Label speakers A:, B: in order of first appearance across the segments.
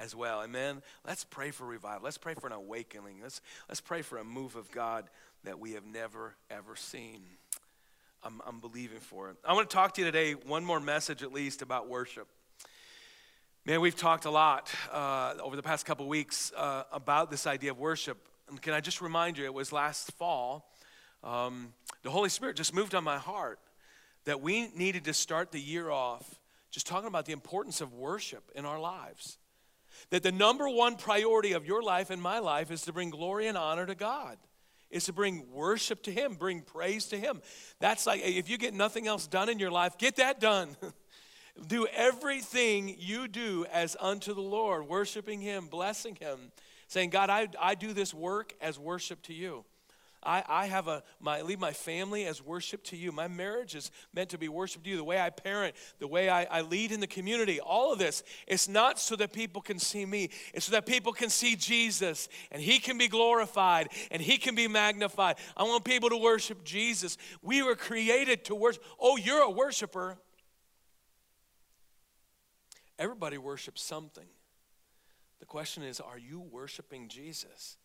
A: as well. Amen. Let's pray for revival. Let's pray for an awakening. Let's, let's pray for a move of God that we have never, ever seen. I'm, I'm believing for it. I want to talk to you today, one more message at least, about worship. Man, we've talked a lot uh, over the past couple weeks uh, about this idea of worship. And can I just remind you, it was last fall, um, the Holy Spirit just moved on my heart that we needed to start the year off just talking about the importance of worship in our lives. That the number one priority of your life and my life is to bring glory and honor to God is to bring worship to Him, bring praise to Him. That's like if you get nothing else done in your life, get that done. do everything you do as unto the Lord, worshiping Him, blessing Him, saying, God, I, I do this work as worship to you. I, I have a my leave my family as worship to you. My marriage is meant to be worship to you. The way I parent, the way I, I lead in the community, all of this, it's not so that people can see me. It's so that people can see Jesus and he can be glorified and he can be magnified. I want people to worship Jesus. We were created to worship. Oh, you're a worshiper. Everybody worships something. The question is, are you worshiping Jesus?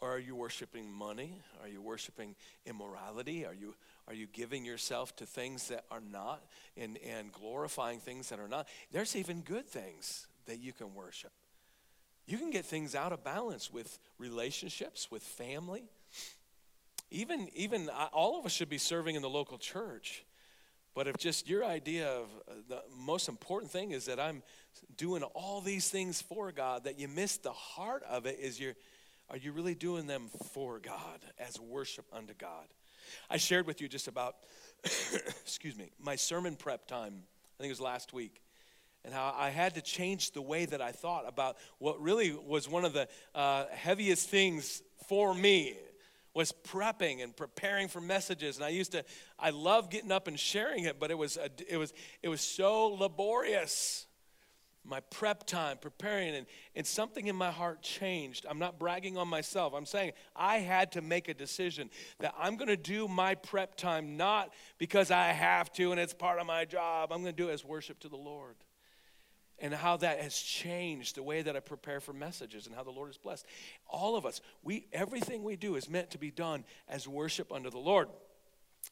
A: Or are you worshiping money? Are you worshiping immorality? Are you, are you giving yourself to things that are not and, and glorifying things that are not? There's even good things that you can worship. You can get things out of balance with relationships, with family. Even, even all of us should be serving in the local church. But if just your idea of uh, the most important thing is that I'm doing all these things for God, that you miss the heart of it is you're are you really doing them for God as worship unto God? I shared with you just about, excuse me, my sermon prep time. I think it was last week. And how I had to change the way that I thought about what really was one of the uh, heaviest things for me was prepping and preparing for messages and i used to i love getting up and sharing it but it was a, it was it was so laborious my prep time, preparing, and, and something in my heart changed. I'm not bragging on myself. I'm saying I had to make a decision that I'm going to do my prep time not because I have to and it's part of my job. I'm going to do it as worship to the Lord. And how that has changed the way that I prepare for messages and how the Lord is blessed. All of us, we everything we do is meant to be done as worship unto the Lord.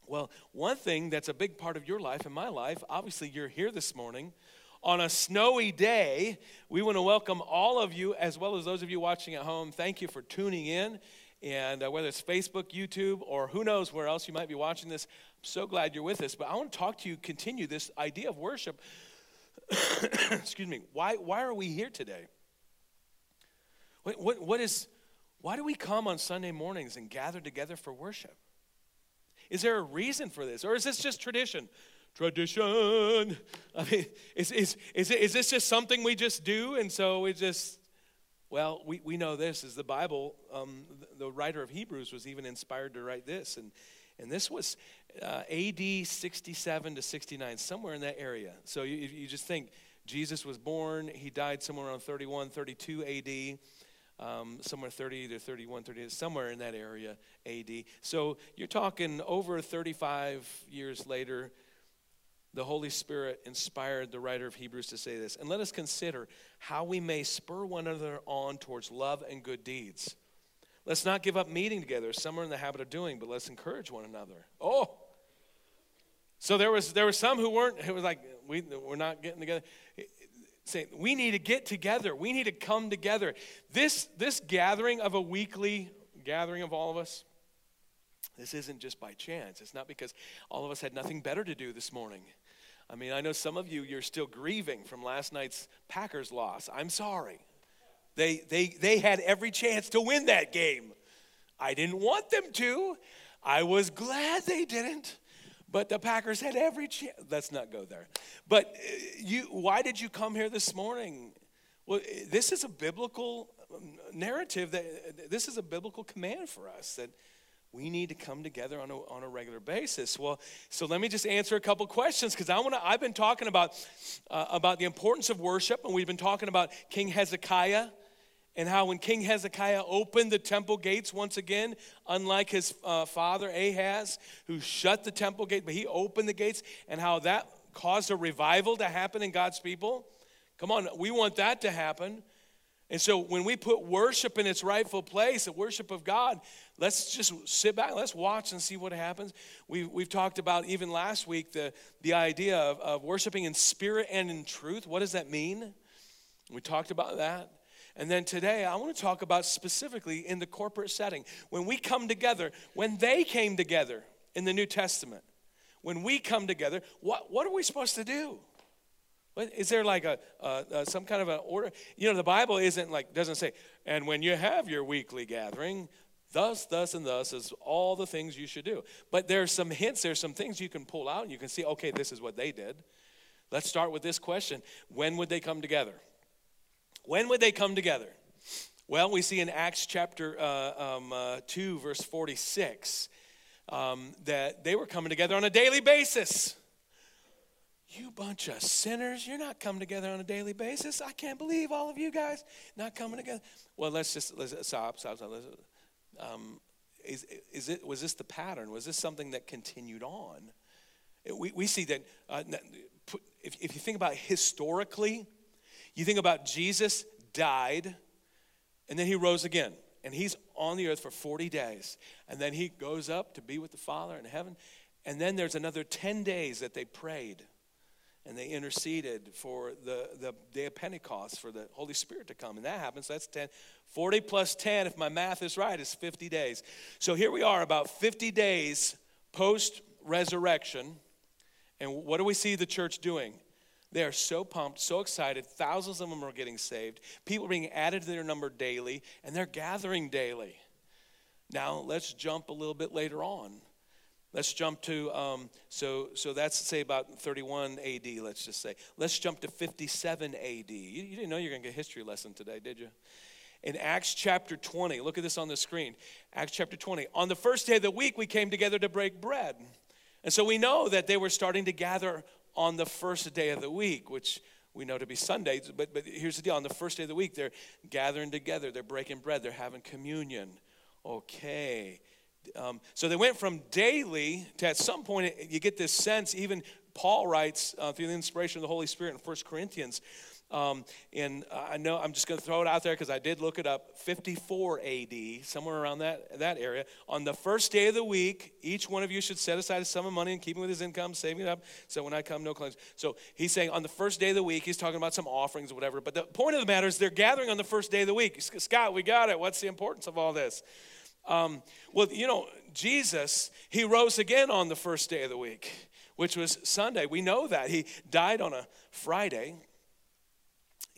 A: Well, one thing that's a big part of your life and my life, obviously you're here this morning on a snowy day. We want to welcome all of you, as well as those of you watching at home. Thank you for tuning in. And uh, whether it's Facebook, YouTube, or who knows where else you might be watching this, I'm so glad you're with us. But I want to talk to you, continue this idea of worship. Excuse me. Why, why are we here today? What, what, what is, why do we come on Sunday mornings and gather together for worship? Is there a reason for this? Or is this just tradition? Tradition. I mean, is, is, is, is this just something we just do? And so we just, well, we, we know this is the Bible. Um, the writer of Hebrews was even inspired to write this. And, and this was uh, AD 67 to 69, somewhere in that area. So you, you just think Jesus was born, he died somewhere around 31, 32 AD. Um, somewhere 30 to 31, 30, somewhere in that area AD. So you're talking over 35 years later, the Holy Spirit inspired the writer of Hebrews to say this. And let us consider how we may spur one another on towards love and good deeds. Let's not give up meeting together, some are in the habit of doing, but let's encourage one another. Oh, so there was there were some who weren't. It was like we we're not getting together. Saying we need to get together. We need to come together. This this gathering of a weekly gathering of all of us. This isn't just by chance. It's not because all of us had nothing better to do this morning. I mean, I know some of you, you're still grieving from last night's Packers loss. I'm sorry. They, they, they had every chance to win that game. I didn't want them to. I was glad they didn't. But the Packers had every chance. Let's not go there. But uh, you, why did you come here this morning? Well, this is a biblical um, narrative that this is a biblical command for us that we need to come together on a, on a regular basis. Well so let me just answer a couple questions because i want to i've been talking about uh, about the importance of worship and we've been talking about king hezekiah and how when king hezekiah opened the temple gates once again unlike his uh, father ahaz who shut the temple gate but he opened the gates and how that caused a revival to happen in god's people. Come on we want that to happen And so when we put worship in its rightful place, the worship of God, let's just sit back, let's watch and see what happens. We've, we've talked about even last week the, the idea of, of worshiping in spirit and in truth. What does that mean? We talked about that. And then today, I want to talk about specifically in the corporate setting. When we come together, when they came together in the New Testament, when we come together, what, what are we supposed to do? Is there like a, a, some kind of an order? You know, the Bible isn't like doesn't say, and when you have your weekly gathering, thus, thus, and thus is all the things you should do. But there's some hints. There's some things you can pull out, and you can see, okay, this is what they did. Let's start with this question: When would they come together? When would they come together? Well, we see in Acts chapter uh, um, uh, 2, verse 46, um, that they were coming together on a daily basis. You bunch of sinners, you're not coming together on a daily basis. I can't believe all of you guys not coming together. Well, let's just let's, stop, stop, stop. Um, is, is it, was this the pattern? Was this something that continued on? We, we see that uh, if, if you think about historically, you think about Jesus died and then he rose again. And he's on the earth for 40 days. And then he goes up to be with the Father in heaven. And then there's another 10 days that they prayed and they interceded for the, the day of Pentecost for the Holy Spirit to come. And that happens. That's 10. 40 plus 10, if my math is right, is 50 days. So here we are, about 50 days post resurrection. And what do we see the church doing? They are so pumped, so excited. Thousands of them are getting saved. People are being added to their number daily, and they're gathering daily. Now, let's jump a little bit later on. Let's jump to, um, so, so that's say about 31 AD, let's just say. Let's jump to 57 AD. You, you didn't know you are going to get a history lesson today, did you? In Acts chapter 20, look at this on the screen. Acts chapter 20. On the first day of the week, we came together to break bread. And so we know that they were starting to gather on the first day of the week, which we know to be Sunday. But, but here's the deal on the first day of the week, they're gathering together, they're breaking bread, they're having communion. Okay. Um, so they went from daily to at some point, you get this sense, even Paul writes uh, through the inspiration of the Holy Spirit in 1 Corinthians. Um, and I know I'm just going to throw it out there because I did look it up 54 AD, somewhere around that, that area. On the first day of the week, each one of you should set aside a sum of money and keep it with his income, saving it up. So when I come, no claims. So he's saying on the first day of the week, he's talking about some offerings or whatever. But the point of the matter is they're gathering on the first day of the week. Scott, we got it. What's the importance of all this? Um, well, you know, Jesus, he rose again on the first day of the week, which was Sunday. We know that. He died on a Friday.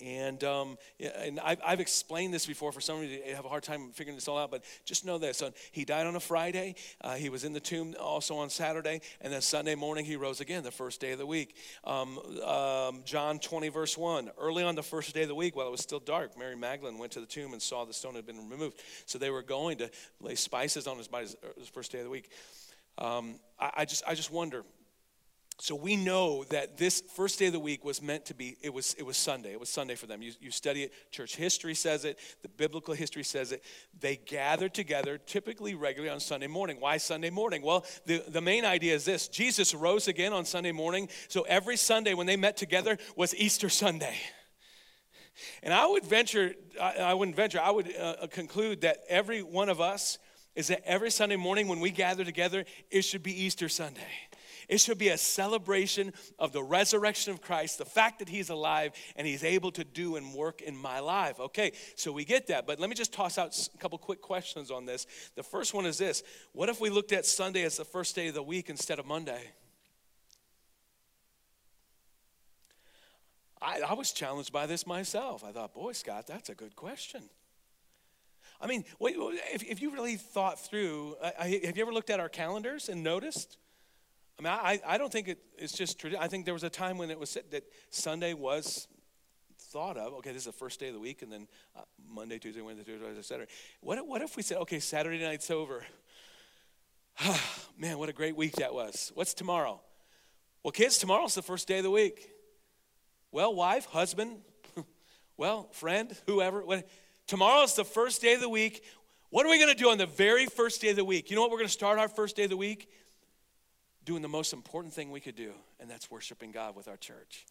A: And, um, and I've, I've, explained this before for some of you have a hard time figuring this all out, but just know this. So he died on a Friday. Uh, he was in the tomb also on Saturday. And then Sunday morning, he rose again, the first day of the week. Um, um, John 20, verse 1. Early on the first day of the week, while it was still dark, Mary Magdalene went to the tomb and saw the stone had been removed. So they were going to lay spices on his body, his first day of the week. Um, I, I, just, I just wonder so we know that this first day of the week was meant to be it was it was sunday. It was sunday for them. You, you study it. Church history says it. The biblical history says it. They gathered together typically regularly on sunday morning. Why sunday morning? Well the, the main idea is this. Jesus rose again on sunday morning. So every sunday when they met together was easter sunday. And i would venture i, I wouldn't venture i would uh, conclude that every one of us is that every sunday morning when we gather together it should be easter sunday it should be a celebration of the resurrection of Christ, the fact that He's alive and He's able to do and work in my life. Okay, so we get that. But let me just toss out a couple quick questions on this. The first one is this What if we looked at Sunday as the first day of the week instead of Monday? I, I was challenged by this myself. I thought, boy, Scott, that's a good question. I mean, if, if you really thought through, have you ever looked at our calendars and noticed? I mean, I, I don't think it, it's just tradition. I think there was a time when it was said that Sunday was thought of. Okay, this is the first day of the week, and then uh, Monday, Tuesday, Wednesday, Thursday, Saturday. What, what if we said, okay, Saturday night's over? Man, what a great week that was. What's tomorrow? Well, kids, tomorrow's the first day of the week. Well, wife, husband, well, friend, whoever. What, tomorrow's the first day of the week. What are we going to do on the very first day of the week? You know what we're going to start our first day of the week? Doing the most important thing we could do, and that's worshiping God with our church.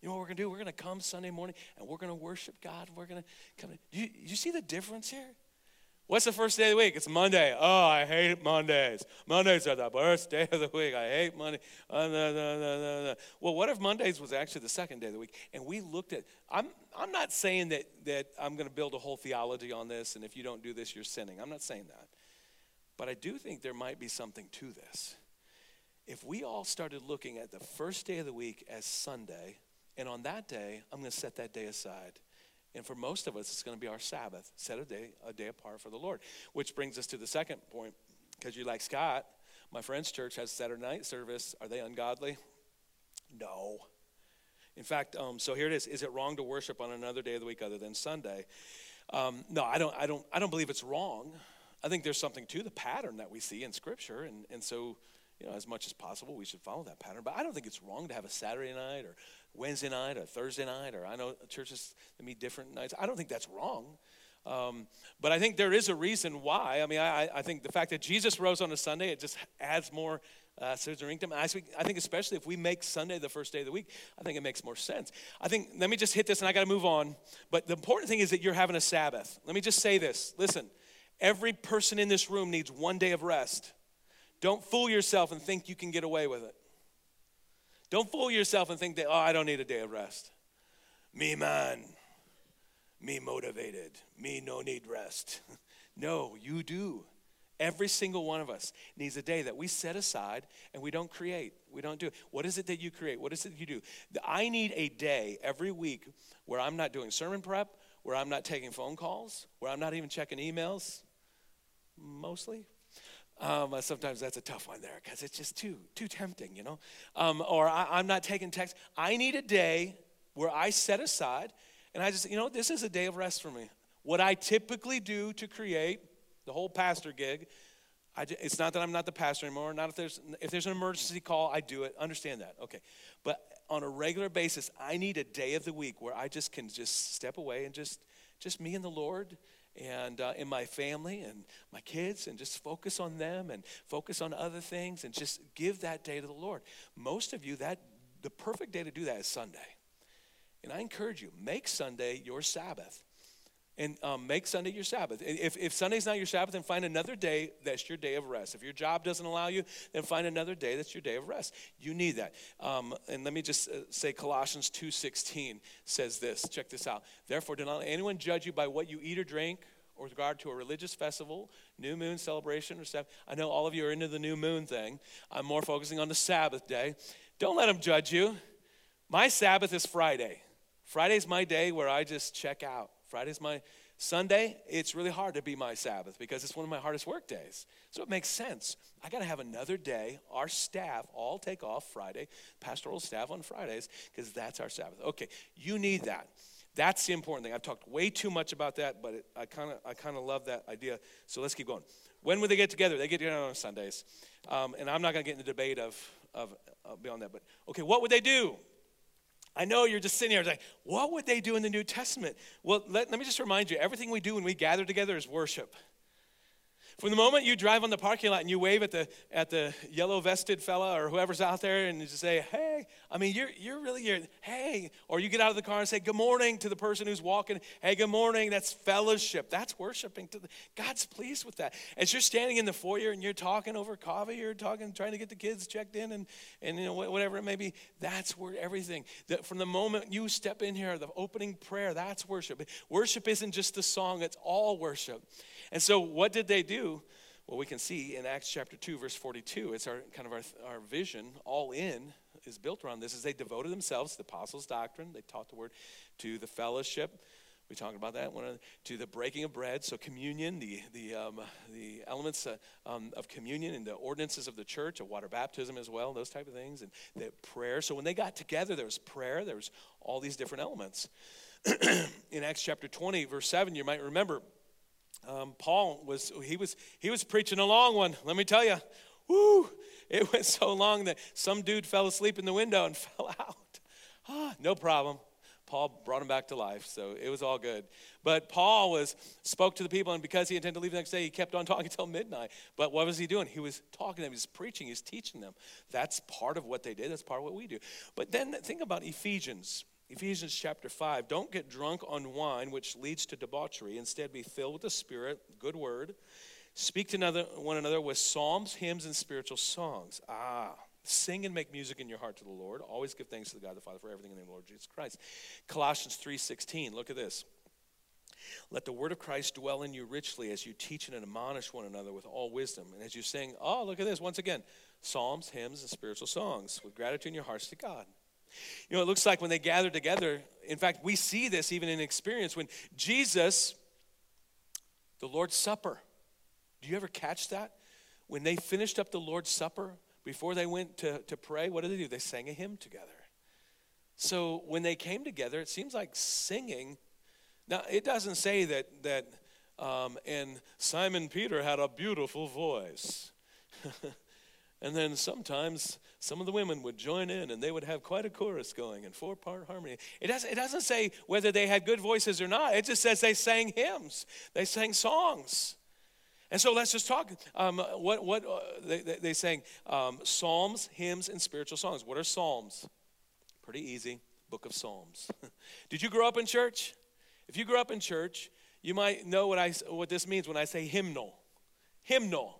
A: You know what we're going to do? We're going to come Sunday morning and we're going to worship God. We're going to come. You, you see the difference here? What's the first day of the week? It's Monday. Oh, I hate Mondays. Mondays are the worst day of the week. I hate Monday. Uh, no, no, no, well, what if Mondays was actually the second day of the week? And we looked at, I'm, I'm not saying that, that I'm going to build a whole theology on this, and if you don't do this, you're sinning. I'm not saying that. But I do think there might be something to this. If we all started looking at the first day of the week as Sunday, and on that day, I'm going to set that day aside and for most of us, it's going to be our Sabbath, set a day, a day apart for the Lord. Which brings us to the second point, because you're like, Scott, my friend's church has Saturday night service. Are they ungodly? No. In fact, um, so here it is. Is it wrong to worship on another day of the week other than Sunday? Um, no, I don't, I, don't, I don't believe it's wrong. I think there's something to the pattern that we see in Scripture. And, and so, you know, as much as possible, we should follow that pattern. But I don't think it's wrong to have a Saturday night or Wednesday night or Thursday night, or I know churches that meet different nights. I don't think that's wrong. Um, but I think there is a reason why. I mean, I, I, think the fact that Jesus rose on a Sunday, it just adds more uh. I I think especially if we make Sunday the first day of the week, I think it makes more sense. I think, let me just hit this and I got to move on. But the important thing is that you're having a Sabbath. Let me just say this. Listen, every person in this room needs one day of rest. Don't fool yourself and think you can get away with it. Don't fool yourself and think that, oh, I don't need a day of rest. Me, man. Me motivated. Me no need rest. no, you do. Every single one of us needs a day that we set aside and we don't create. We don't do it. What is it that you create? What is it you do? I need a day every week where I'm not doing sermon prep, where I'm not taking phone calls, where I'm not even checking emails, mostly, um, uh, sometimes that's a tough one there because it's just too too tempting, you know. Um, or I, am not taking text. I need a day where I set aside and I just, you know, this is a day of rest for me. What I typically do to create the whole pastor gig, just, it's not that I'm not the pastor anymore. Not if there's if there's an emergency call, I do it. Understand that, okay? But on a regular basis, I need a day of the week where I just can just step away and just just me and the Lord and uh, in my family and my kids and just focus on them and focus on other things and just give that day to the lord. Most of you that the perfect day to do that is sunday. And i encourage you make sunday your sabbath and um, make Sunday your Sabbath. If, if Sunday's not your Sabbath, then find another day that's your day of rest. If your job doesn't allow you, then find another day that's your day of rest. You need that. Um, and let me just uh, say Colossians 2.16 says this. Check this out. Therefore, do not let anyone judge you by what you eat or drink or with regard to a religious festival, new moon celebration or stuff. I know all of you are into the new moon thing. I'm more focusing on the Sabbath day. Don't let them judge you. My Sabbath is Friday. Friday's my day where I just check out. Friday's my Sunday, it's really hard to be my Sabbath because it's one of my hardest work days. So it makes sense. I got to have another day. Our staff all take off Friday, pastoral staff on Fridays, because that's our Sabbath. Okay, you need that. That's the important thing. I've talked way too much about that, but it, I kind of I kind of love that idea. So let's keep going. When would they get together? They get together on Sundays, um, and I'm not going to get in the debate of of uh, beyond that. But okay, what would they do? I know you're just sitting here like, what would they do in the New Testament? Well, let, let me just remind you everything we do when we gather together is worship. From the moment you drive on the parking lot and you wave at the at the yellow vested fella or whoever's out there and you say, "Hey," I mean, you're you're really you're, "Hey," or you get out of the car and say, "Good morning" to the person who's walking. "Hey, good morning." That's fellowship. That's worshiping. To the, God's pleased with that. As you're standing in the foyer and you're talking over coffee, you're talking, trying to get the kids checked in, and and you know whatever it may be. That's where everything. That from the moment you step in here, the opening prayer, that's worship. Worship isn't just the song; it's all worship. And so, what did they do? Well, we can see in Acts chapter 2, verse 42, it's our kind of our, our vision, all in, is built around this, is they devoted themselves to the apostles' doctrine. They taught the word to the fellowship. We talked about that one to the breaking of bread. So communion, the the um, the elements uh, um, of communion and the ordinances of the church, a water baptism as well, those type of things, and the prayer. So when they got together, there was prayer. There was all these different elements. in Acts chapter 20, verse 7, you might remember um, Paul was he was he was preaching a long one. Let me tell you, whoo! It went so long that some dude fell asleep in the window and fell out. Ah, no problem. Paul brought him back to life, so it was all good. But Paul was spoke to the people, and because he intended to leave the next day, he kept on talking until midnight. But what was he doing? He was talking to them, he was preaching, he was teaching them. That's part of what they did. That's part of what we do. But then think about Ephesians Ephesians chapter 5 Don't get drunk on wine, which leads to debauchery. Instead, be filled with the Spirit, good word. Speak to another, one another with psalms, hymns, and spiritual songs. Ah, sing and make music in your heart to the Lord. Always give thanks to the God the Father for everything in the name of the Lord Jesus Christ. Colossians 3:16. Look at this. Let the word of Christ dwell in you richly as you teach and admonish one another with all wisdom. And as you sing, oh, look at this, once again, psalms, hymns, and spiritual songs with gratitude in your hearts to God. You know, it looks like when they gathered together, in fact, we see this even in experience when Jesus, the Lord's Supper, do you ever catch that? When they finished up the Lord's Supper, before they went to, to pray, what did they do? They sang a hymn together. So when they came together, it seems like singing. Now, it doesn't say that, that um, and Simon Peter had a beautiful voice. and then sometimes some of the women would join in and they would have quite a chorus going in four part harmony. It doesn't, it doesn't say whether they had good voices or not, it just says they sang hymns, they sang songs. And so let's just talk. Um, what what uh, they, they, they sang um, psalms, hymns, and spiritual songs. What are psalms? Pretty easy. Book of Psalms. Did you grow up in church? If you grew up in church, you might know what I what this means when I say hymnal. Hymnal.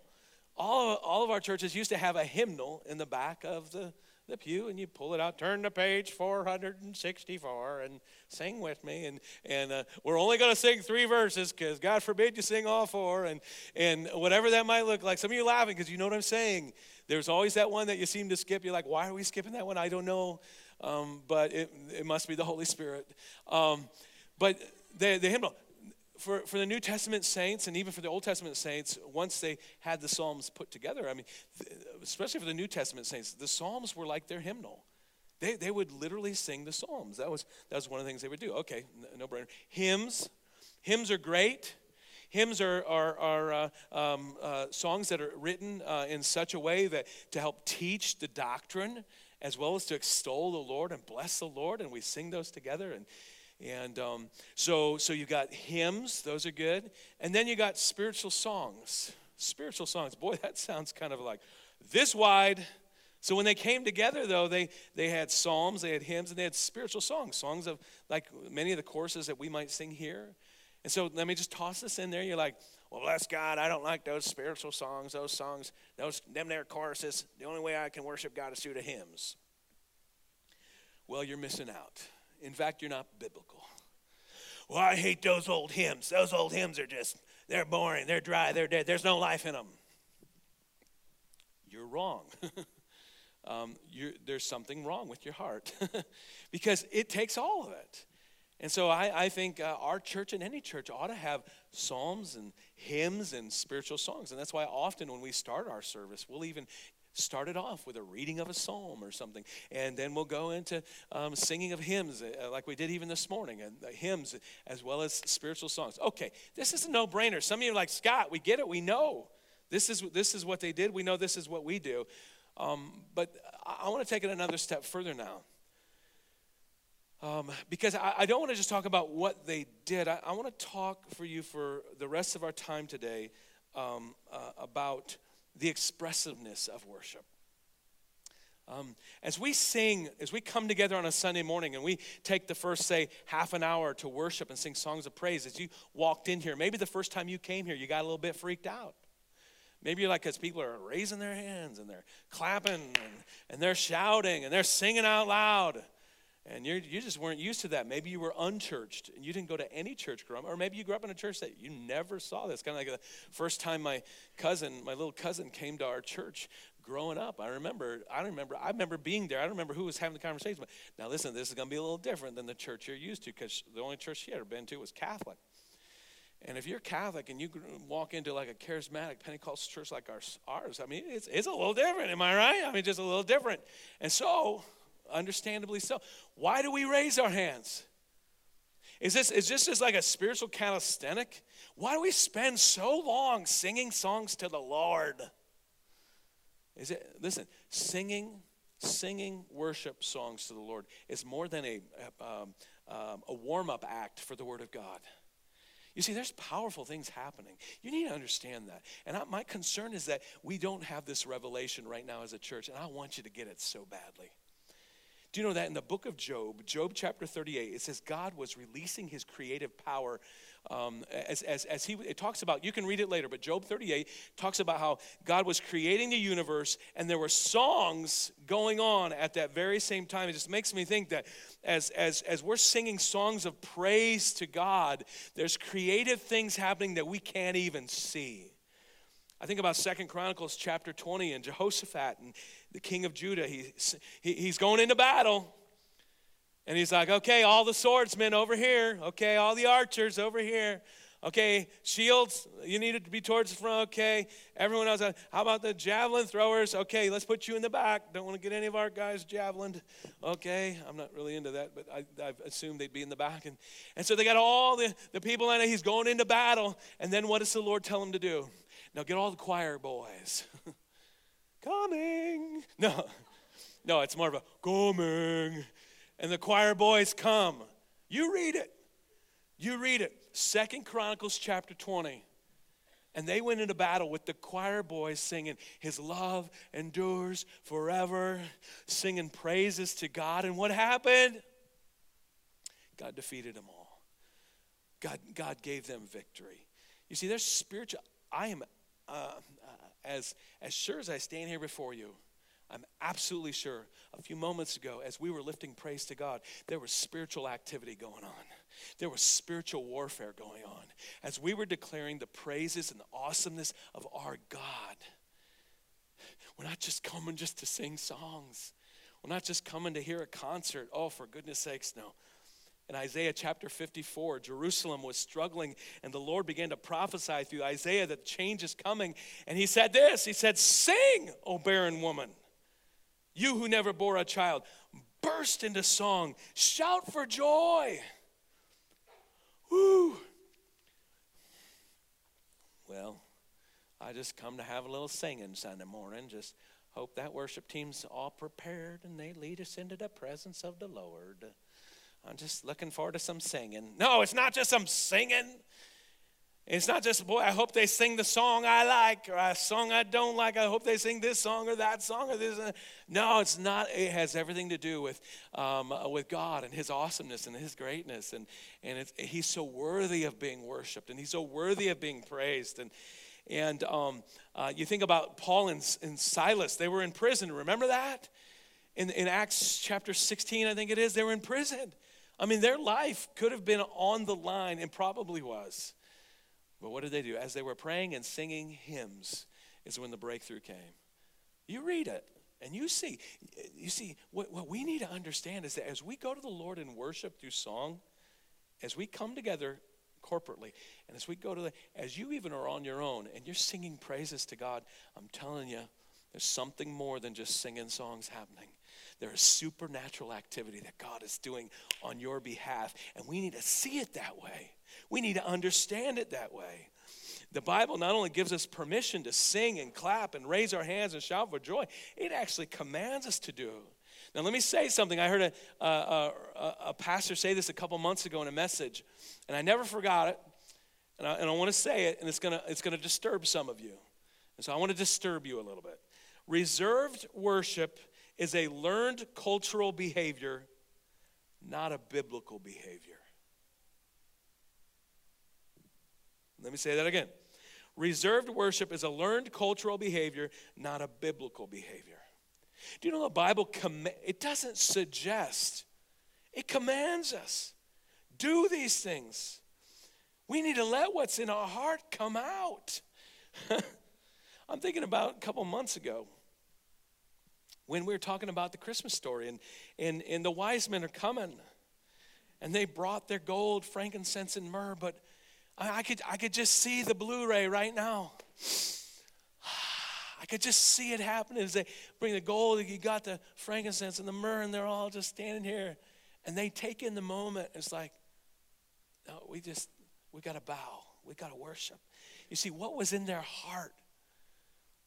A: All of, all of our churches used to have a hymnal in the back of the the pew and you pull it out, turn to page 464 and sing with me. And, and uh, we're only going to sing three verses because God forbid you sing all four and, and whatever that might look like. Some of you laughing because you know what I'm saying. There's always that one that you seem to skip. You're like, why are we skipping that one? I don't know. Um, but it, it must be the Holy Spirit. Um, but the, the hymnal, for, for the New Testament saints and even for the Old Testament saints, once they had the Psalms put together, I mean, especially for the New Testament saints, the Psalms were like their hymnal. They, they would literally sing the Psalms. That was, that was one of the things they would do. Okay, no brainer. Hymns. Hymns are great. Hymns are, are, are uh, um, uh, songs that are written uh, in such a way that to help teach the doctrine as well as to extol the Lord and bless the Lord, and we sing those together. And and um, so, so you got hymns, those are good. And then you got spiritual songs. Spiritual songs. Boy, that sounds kind of like this wide. So when they came together, though, they, they had psalms, they had hymns, and they had spiritual songs, songs of like many of the courses that we might sing here. And so let me just toss this in there. You're like, well, bless God, I don't like those spiritual songs, those songs, those them there choruses. The only way I can worship God is through the hymns. Well, you're missing out. In fact, you're not biblical. Well, I hate those old hymns. Those old hymns are just, they're boring, they're dry, they're dead. There's no life in them. You're wrong. um, you're, there's something wrong with your heart because it takes all of it. And so I, I think uh, our church and any church ought to have psalms and hymns and spiritual songs. And that's why often when we start our service, we'll even started off with a reading of a psalm or something and then we'll go into um, singing of hymns uh, like we did even this morning and uh, hymns as well as spiritual songs. Okay this is a no-brainer. Some of you are like scott we get it we know. This is this is what they did we know this is what we do. Um, but i, I want to take it another step further now. Um, because I, I, don't want to just talk about what they did. I, I want to talk for you for the rest of our time today um, uh, about the expressiveness of worship. Um, as we sing, as we come together on a Sunday morning and we take the first, say, half an hour to worship and sing songs of praise, as you walked in here, maybe the first time you came here, you got a little bit freaked out. Maybe you're like, because people are raising their hands and they're clapping and, and they're shouting and they're singing out loud and you you just weren't used to that. Maybe you were unchurched and you didn't go to any church growing up, or maybe you grew up in a church that you never saw this. Kind of like the first time my cousin, my little cousin, came to our church growing up. I remember, I remember, I remember being there. I don't remember who was having the conversation. But now listen, this is going to be a little different than the church you're used to because the only church she ever been to was Catholic. And if you're Catholic and you walk into like a charismatic Pentecostal church like ours, ours I mean, it's, it's a little different. Am I right? I mean, just a little different. And so understandably so. Why do we raise our hands? Is this, is this just like a spiritual calisthenic? Why do we spend so long singing songs to the Lord? Is it, listen, singing, singing worship songs to the Lord is more than a, um, um, a warm up act for the Word of God. You see, there's powerful things happening. You need to understand that. And I, my concern is that we don't have this revelation right now as a church, and I want you to get it so badly. Do you know that in the book of Job, Job chapter 38, it says God was releasing his creative power um, as, as, as he it talks about you can read it later but job 38 talks about how god was creating the universe and there were songs going on at that very same time. It just makes me think that as as as we're singing songs of praise to god there's creative things happening that we can't even see I think about Second Chronicles chapter 20 and Jehoshaphat and the king of Judah. He, he, he's going into battle. And he's like, okay, all the swordsmen over here. Okay, all the archers over here. Okay, shields, you need to be towards the front. Okay, everyone else. Uh, how about the javelin throwers? Okay, let's put you in the back. Don't want to get any of our guys javelined. Okay, I'm not really into that, but I, I've assumed they'd be in the back. And, and so they got all the, the people in it. He's going into battle. And then what does the Lord tell him to do? Now get all the choir boys. coming. No, no, it's more of a coming. And the choir boys come. You read it. You read it. Second Chronicles chapter 20. And they went into battle with the choir boys singing, His love endures forever, singing praises to God. And what happened? God defeated them all. God, God gave them victory. You see, there's spiritual. I am uh, as, as sure as I stand here before you, I'm absolutely sure a few moments ago, as we were lifting praise to God, there was spiritual activity going on. There was spiritual warfare going on. As we were declaring the praises and the awesomeness of our God, we're not just coming just to sing songs. We're not just coming to hear a concert. Oh, for goodness sakes, no. In Isaiah chapter 54, Jerusalem was struggling, and the Lord began to prophesy through Isaiah that change is coming. And he said this He said, Sing, O barren woman, you who never bore a child, burst into song, shout for joy. Woo! Well, I just come to have a little singing Sunday morning. Just hope that worship team's all prepared and they lead us into the presence of the Lord. I'm just looking forward to some singing. No, it's not just some singing. It's not just, boy, I hope they sing the song I like or a song I don't like. I hope they sing this song or that song or this. No, it's not. It has everything to do with, um, with God and His awesomeness and His greatness. And, and He's so worthy of being worshiped and He's so worthy of being praised. And, and um, uh, you think about Paul and, and Silas, they were in prison. Remember that? In, in Acts chapter 16, I think it is, they were in prison. I mean, their life could have been on the line and probably was. But what did they do? As they were praying and singing hymns, is when the breakthrough came. You read it and you see. You see, what, what we need to understand is that as we go to the Lord and worship through song, as we come together corporately, and as we go to the, as you even are on your own and you're singing praises to God, I'm telling you, there's something more than just singing songs happening. There is supernatural activity that God is doing on your behalf, and we need to see it that way. We need to understand it that way. The Bible not only gives us permission to sing and clap and raise our hands and shout for joy, it actually commands us to do. Now, let me say something. I heard a, a, a, a pastor say this a couple months ago in a message, and I never forgot it. And I, and I want to say it, and it's going to it's going to disturb some of you. And so I want to disturb you a little bit. Reserved worship is a learned cultural behavior, not a biblical behavior. Let me say that again. Reserved worship is a learned cultural behavior, not a biblical behavior. Do you know the Bible com- it doesn't suggest, it commands us. Do these things. We need to let what's in our heart come out. I'm thinking about a couple months ago when we were talking about the Christmas story, and, and, and the wise men are coming, and they brought their gold, frankincense, and myrrh, but I, I could, I could just see the Blu ray right now. I could just see it happening as they bring the gold, you got the frankincense and the myrrh, and they're all just standing here. And they take in the moment. It's like, no, we just, we got to bow. We got to worship. You see, what was in their heart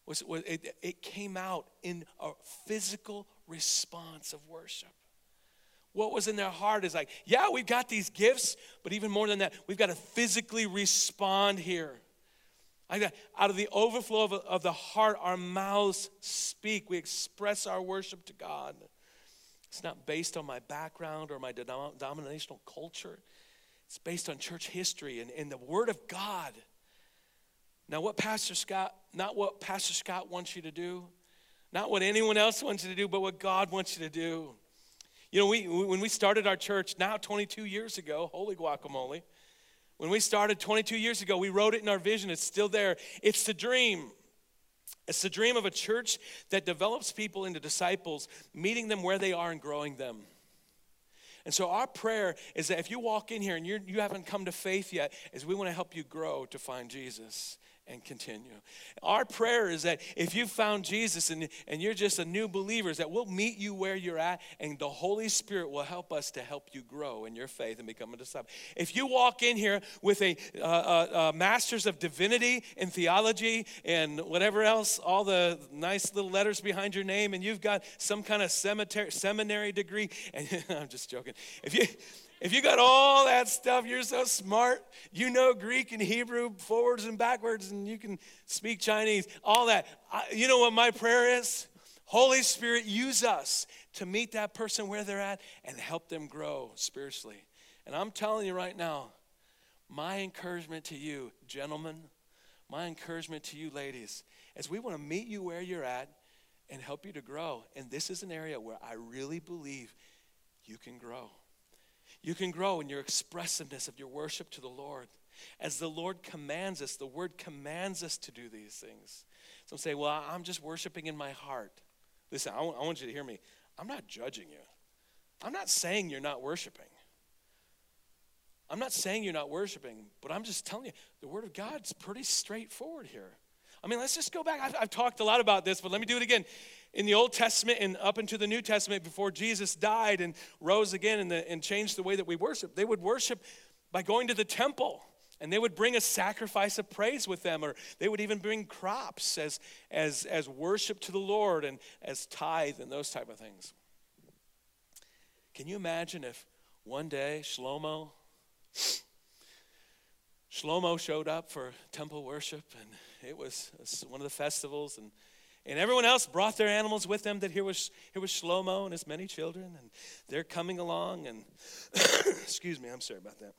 A: was, was it, it came out in a physical response of worship. What was in their heart is like, yeah, we've got these gifts, but even more than that, we've got to physically respond here. Out of the overflow of, of the heart, our mouths speak. We express our worship to God. It's not based on my background or my denominational culture. It's based on church history and, and the Word of God. Now, what Pastor Scott, not what Pastor Scott wants you to do, not what anyone else wants you to do, but what God wants you to do. You know, we, when we started our church now 22 years ago, holy guacamole, when we started 22 years ago, we wrote it in our vision. It's still there. It's the dream. It's the dream of a church that develops people into disciples, meeting them where they are and growing them. And so our prayer is that if you walk in here and you're, you have not come to faith yet, is we want to help you grow to find Jesus and continue. Our prayer is that if you found Jesus and, and you're just a new believer, is that we'll meet you where you're at and the Holy Spirit will help us to help you grow in your faith and become a disciple. If you walk in here with a uh, uh, uh, master's of divinity and theology and whatever else, all the nice little letters behind your name, and you've got some kind of cemetery, seminary degree, and I'm just joking. If you if you got all that stuff, you're so smart. You know Greek and Hebrew forwards and backwards, and you can speak Chinese, all that. I, you know what my prayer is? Holy Spirit, use us to meet that person where they're at and help them grow spiritually. And I'm telling you right now, my encouragement to you, gentlemen, my encouragement to you, ladies, is we want to meet you where you're at and help you to grow. And this is an area where I really believe you can grow. You can grow in your expressiveness of your worship to the Lord. As the Lord commands us, the word commands us to do these things. Some say, Well, I'm just worshiping in my heart. Listen, I want you to hear me. I'm not judging you. I'm not saying you're not worshiping. I'm not saying you're not worshiping, but I'm just telling you, the Word of God's pretty straightforward here. I mean, let's just go back. I've, I've talked a lot about this, but let me do it again in the Old Testament and up into the New Testament before Jesus died and rose again and, the, and changed the way that we worship, they would worship by going to the temple and they would bring a sacrifice of praise with them or they would even bring crops as, as, as worship to the lord and as tithe and those type of things. Can you imagine if one day shlomo shlomo showed up for temple worship and it was one of the festivals and and everyone else brought their animals with them. That here was here was Shlomo and his many children, and they're coming along. And excuse me, I'm sorry about that.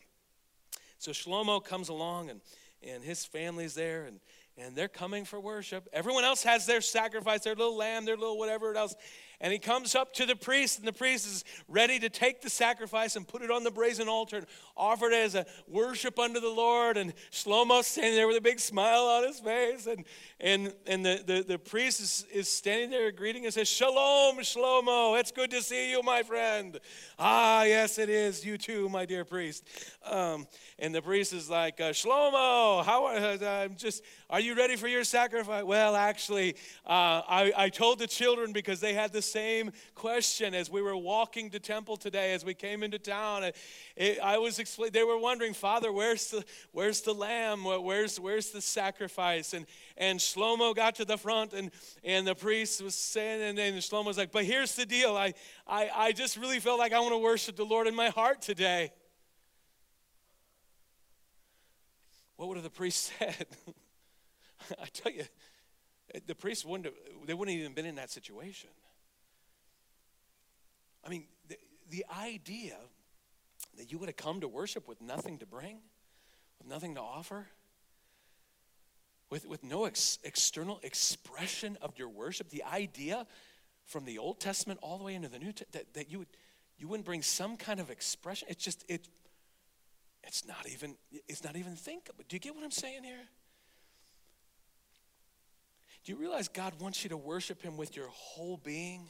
A: So Shlomo comes along, and and his family's there, and and they're coming for worship. Everyone else has their sacrifice, their little lamb, their little whatever else. And he comes up to the priest, and the priest is ready to take the sacrifice and put it on the brazen altar and offer it as a worship unto the Lord. And Shlomo's standing there with a big smile on his face. And, and, and the, the, the priest is, is standing there greeting and says, Shalom, Shlomo. It's good to see you, my friend. Ah, yes, it is. You too, my dear priest. Um, and the priest is like, uh, Shlomo, how, uh, I'm just, are you ready for your sacrifice? Well, actually, uh, I, I told the children because they had the same question as we were walking to temple today, as we came into town. It, I was explaining, they were wondering, Father, where's the, where's the lamb? Where's, where's the sacrifice? And, and Shlomo got to the front, and, and the priest was saying, and then Shlomo was like, but here's the deal. I, I, I just really felt like I want to worship the Lord in my heart today. What would have the priest said? I tell you, the priests wouldn't have, they wouldn't have even been in that situation. I mean, the, the idea that you would have come to worship with nothing to bring, with nothing to offer, with, with no ex- external expression of your worship, the idea from the Old Testament all the way into the New Testament that, that you would you wouldn't bring some kind of expression. It's just it it's not even it's not even thinkable. Do you get what I'm saying here? Do you realize God wants you to worship him with your whole being?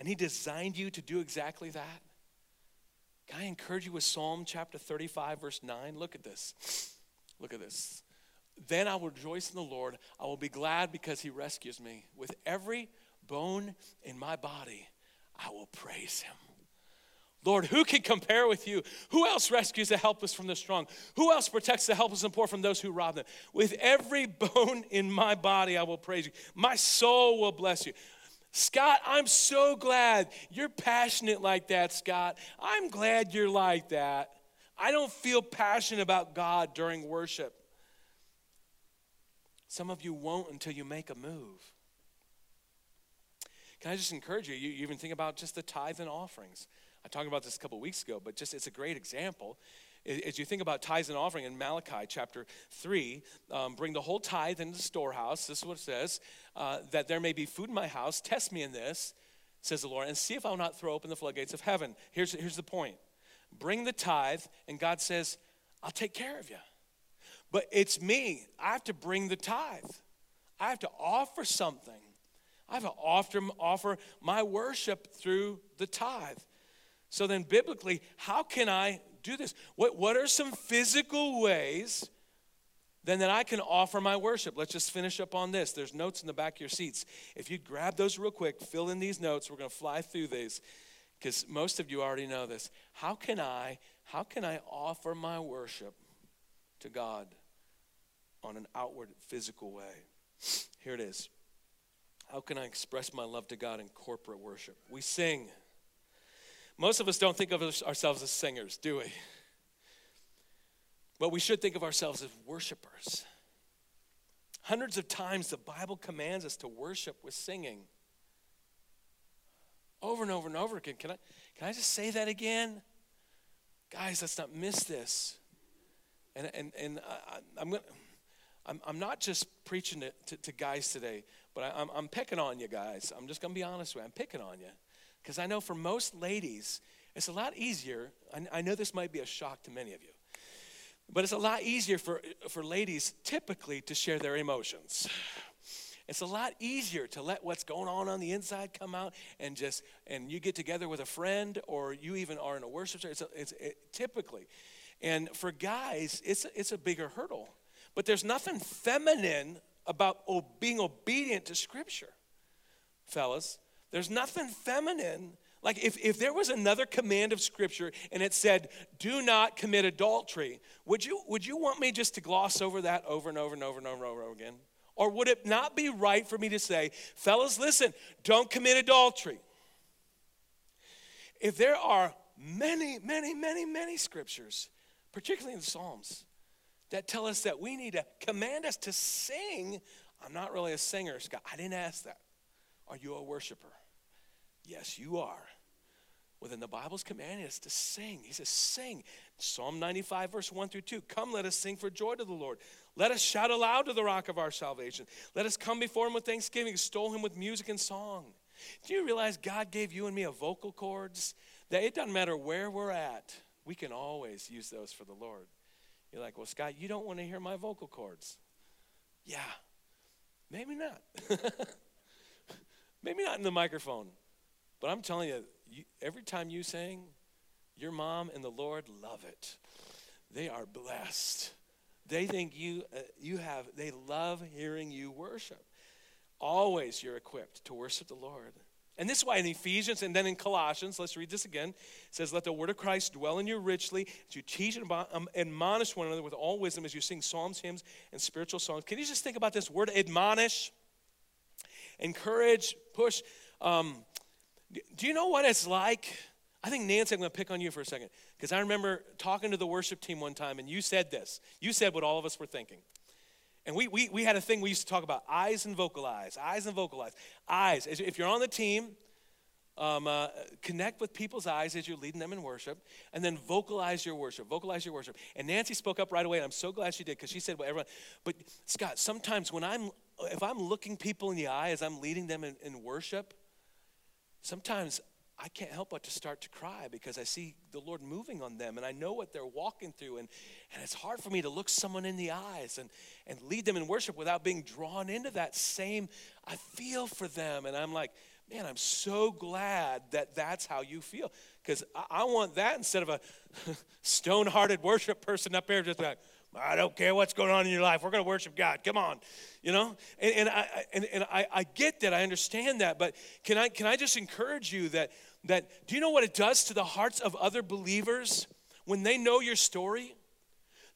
A: And he designed you to do exactly that. Can I encourage you with Psalm chapter 35, verse 9? Look at this. Look at this. Then I will rejoice in the Lord. I will be glad because he rescues me. With every bone in my body, I will praise him. Lord, who can compare with you? Who else rescues the helpless from the strong? Who else protects the helpless and poor from those who rob them? With every bone in my body, I will praise you. My soul will bless you. Scott, I'm so glad you're passionate like that, Scott. I'm glad you're like that. I don't feel passionate about God during worship. Some of you won't until you make a move. can I just encourage you? You, even think about just the tithe and offerings. I talked about this a couple weeks ago, but just it's a great example. As you think about tithes and offering in Malachi chapter 3, um, bring the whole tithe into the storehouse. This is what it says uh, that there may be food in my house. Test me in this, says the Lord, and see if I will not throw open the floodgates of heaven. Here's, here's the point bring the tithe, and God says, I'll take care of you. But it's me. I have to bring the tithe, I have to offer something. I have to offer, offer my worship through the tithe. So then, biblically, how can I do this? What, what are some physical ways then that I can offer my worship? Let's just finish up on this. There's notes in the back of your seats. If you grab those real quick, fill in these notes. We're going to fly through these because most of you already know this. How can I how can I offer my worship to God on an outward physical way? Here it is. How can I express my love to God in corporate worship? We sing. Most of us don't think of ourselves as singers, do we? But we should think of ourselves as worshipers. Hundreds of times the Bible commands us to worship with singing. Over and over and over again. Can I, can I just say that again? Guys, let's not miss this. And, and, and I, am gonna, I'm, I'm not just preaching to, to, to guys today, but I, I'm, I'm picking on you guys. I'm just going to be honest with you. I'm picking on you. Because I know for most ladies, it's a lot easier. I, I know this might be a shock to many of you, but it's a lot easier for, for ladies typically to share their emotions. It's a lot easier to let what's going on on the inside come out and just, and you get together with a friend or you even are in a worship service. It's, it's it, typically. And for guys, it's, it's a bigger hurdle. But there's nothing feminine about being obedient to Scripture, fellas. There's nothing feminine. Like if, if there was another command of scripture and it said, do not commit adultery, would you, would you want me just to gloss over that over and over and over and over and over again? Or would it not be right for me to say, fellas, listen, don't commit adultery? If there are many, many, many, many scriptures, particularly in the Psalms, that tell us that we need to command us to sing. I'm not really a singer, Scott. I didn't ask that. Are you a worshiper? Yes, you are. Well, then the Bible's commanding us to sing. He says, sing. Psalm 95, verse 1 through 2. Come, let us sing for joy to the Lord. Let us shout aloud to the rock of our salvation. Let us come before him with thanksgiving, extol him with music and song. Do you realize God gave you and me a vocal cords? That it doesn't matter where we're at, we can always use those for the Lord. You're like, well, Scott, you don't want to hear my vocal cords. Yeah, maybe not. maybe not in the microphone. But I'm telling you, you, every time you sing, your mom and the Lord love it. They are blessed. They think you, uh, you have, they love hearing you worship. Always you're equipped to worship the Lord. And this is why in Ephesians and then in Colossians, let's read this again. It says, Let the word of Christ dwell in you richly, as you teach and um, admonish one another with all wisdom as you sing psalms, hymns, and spiritual songs. Can you just think about this word admonish? Encourage, push. Um, do you know what it's like? I think Nancy, I'm going to pick on you for a second because I remember talking to the worship team one time and you said this. You said what all of us were thinking. And we, we, we had a thing we used to talk about eyes and vocalize, eyes and vocalize. Eyes. If you're on the team, um, uh, connect with people's eyes as you're leading them in worship, and then vocalize your worship. Vocalize your worship. And Nancy spoke up right away, and I'm so glad she did because she said, "Well, everyone." But Scott, sometimes when I'm, if I'm looking people in the eye as I'm leading them in, in worship, sometimes I can't help but to start to cry because I see the Lord moving on them and I know what they're walking through. And, and it's hard for me to look someone in the eyes and, and lead them in worship without being drawn into that same, I feel for them. And I'm like, man, I'm so glad that that's how you feel because I, I, want that instead of a stone hearted worship person up here just like, I don't care what's going on in your life. We're going to worship God. Come on, you know. And, and I and, and I, I get that. I understand that. But can I can I just encourage you that that do you know what it does to the hearts of other believers when they know your story?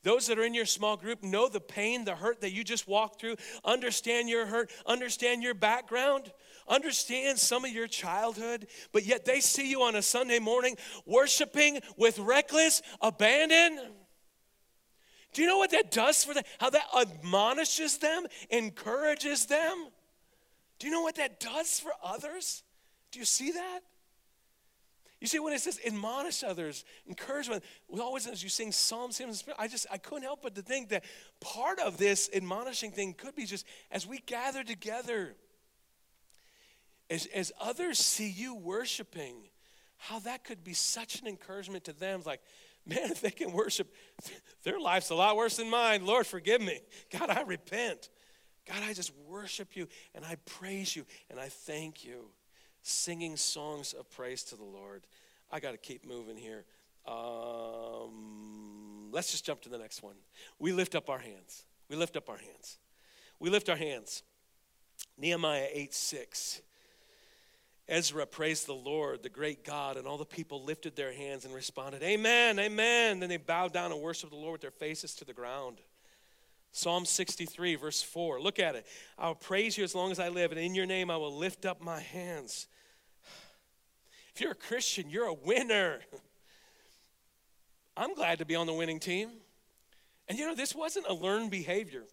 A: Those that are in your small group know the pain, the hurt that you just walked through, understand your hurt, understand your background, understand some of your childhood, but yet they see you on a Sunday morning worshiping with reckless abandon. Do you know what that does for them? How that admonishes them, encourages them? Do you know what that does for others? Do you see that? You see, when it says admonish others, encouragement, we always, as you sing psalms, hymns, I just, I couldn't help but to think that part of this admonishing thing could be just as we gather together, as, as others see you worshiping, how that could be such an encouragement to them. Like, man, if they can worship, their life's a lot worse than mine. Lord, forgive me. God, I repent. God, I just worship you and I praise you and I thank you. Singing songs of praise to the Lord. I got to keep moving here. Um, let's just jump to the next one. We lift up our hands. We lift up our hands. We lift our hands. Nehemiah 8 6. Ezra praised the Lord, the great God, and all the people lifted their hands and responded, Amen, Amen. Then they bowed down and worshiped the Lord with their faces to the ground. Psalm 63, verse 4. Look at it. I'll praise you as long as I live, and in your name I will lift up my hands. If you're a Christian, you're a winner. I'm glad to be on the winning team. And you know, this wasn't a learned behavior.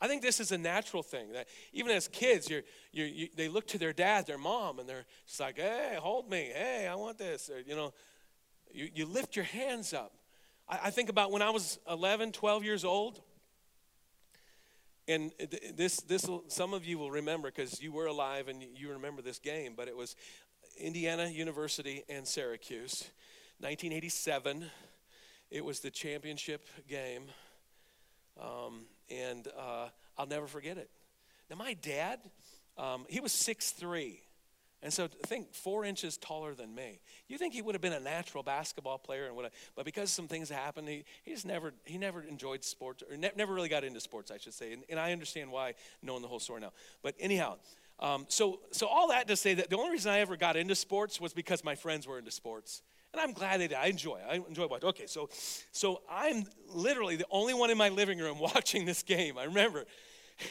A: I think this is a natural thing that even as kids, you're, you're, you, they look to their dad, their mom, and they're just like, hey, hold me. Hey, I want this. Or, you know, you, you lift your hands up. I, I think about when I was 11, 12 years old. And this, this some of you will remember because you were alive and you remember this game, but it was Indiana University and Syracuse, 1987. It was the championship game. Um, and uh, I'll never forget it. Now, my dad, um, he was six three, and so think four inches taller than me. You think he would have been a natural basketball player, and but because some things happened, he, he just never he never enjoyed sports, or ne- never really got into sports, I should say. And, and, I understand why, knowing the whole story now. But anyhow, um, so so all that to say that the only reason I ever got into sports was because my friends were into sports. And I'm glad they did. I enjoy. I enjoy watching. Okay, so so I'm literally the only one in my living room watching this game. I remember.